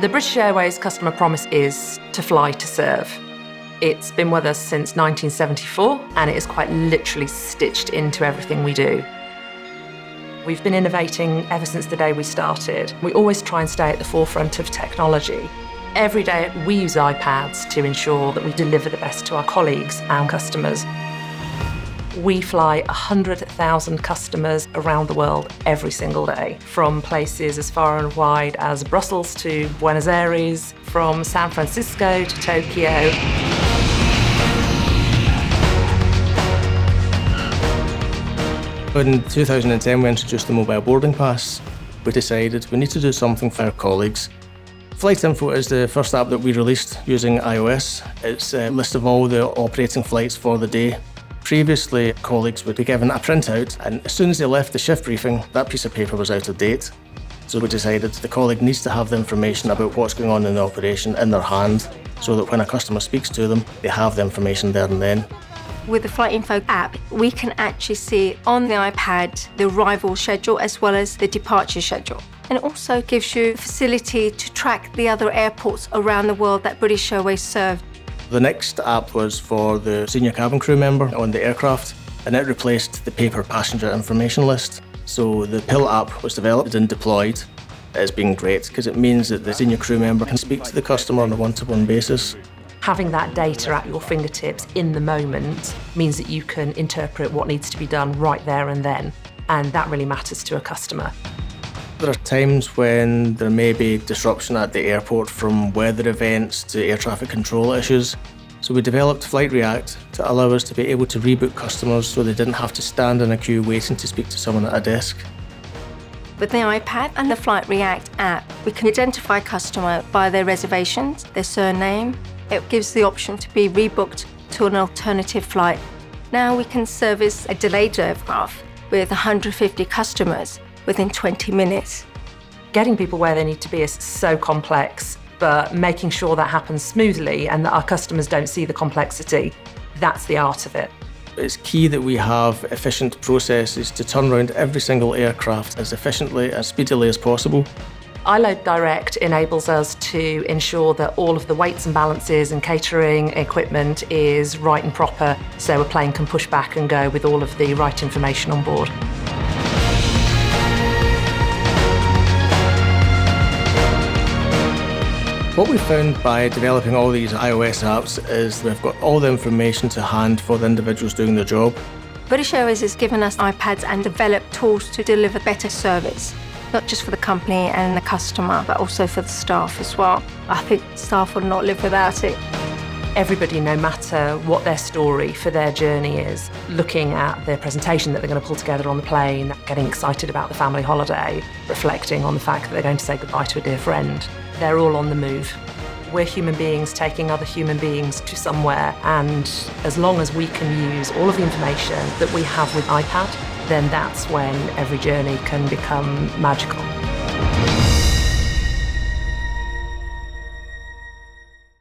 The British Airways customer promise is to fly to serve. It's been with us since 1974 and it is quite literally stitched into everything we do. We've been innovating ever since the day we started. We always try and stay at the forefront of technology. Every day we use iPads to ensure that we deliver the best to our colleagues and customers. We fly 100,000 customers around the world every single day, from places as far and wide as Brussels to Buenos Aires, from San Francisco to Tokyo. In 2010, we introduced the mobile boarding pass. We decided we need to do something for our colleagues. Flight Info is the first app that we released using iOS. It's a list of all the operating flights for the day Previously, colleagues would be given a printout, and as soon as they left the shift briefing, that piece of paper was out of date. So we decided the colleague needs to have the information about what's going on in the operation in their hand, so that when a customer speaks to them, they have the information there and then. With the Flight Info app, we can actually see on the iPad the arrival schedule as well as the departure schedule. And it also gives you facility to track the other airports around the world that British Airways serve. The next app was for the senior cabin crew member on the aircraft, and it replaced the paper passenger information list. So the PIL app was developed and deployed. It's been great because it means that the senior crew member can speak to the customer on a one to one basis. Having that data at your fingertips in the moment means that you can interpret what needs to be done right there and then, and that really matters to a customer. There are times when there may be disruption at the airport from weather events to air traffic control issues. So we developed Flight React to allow us to be able to rebook customers so they didn't have to stand in a queue waiting to speak to someone at a desk. With the iPad and the Flight React app, we can identify customer by their reservations, their surname. It gives the option to be rebooked to an alternative flight. Now we can service a delayed aircraft with 150 customers within 20 minutes. Getting people where they need to be is so complex, but making sure that happens smoothly and that our customers don't see the complexity, that's the art of it. It's key that we have efficient processes to turn around every single aircraft as efficiently and speedily as possible. iLoad Direct enables us to ensure that all of the weights and balances and catering equipment is right and proper so a plane can push back and go with all of the right information on board. What we found by developing all these iOS apps is we've got all the information to hand for the individuals doing the job. British Airways has given us iPads and developed tools to deliver better service, not just for the company and the customer, but also for the staff as well. I think staff would not live without it. Everybody, no matter what their story for their journey is, looking at their presentation that they're going to pull together on the plane, getting excited about the family holiday, reflecting on the fact that they're going to say goodbye to a dear friend, they're all on the move. We're human beings taking other human beings to somewhere, and as long as we can use all of the information that we have with iPad, then that's when every journey can become magical.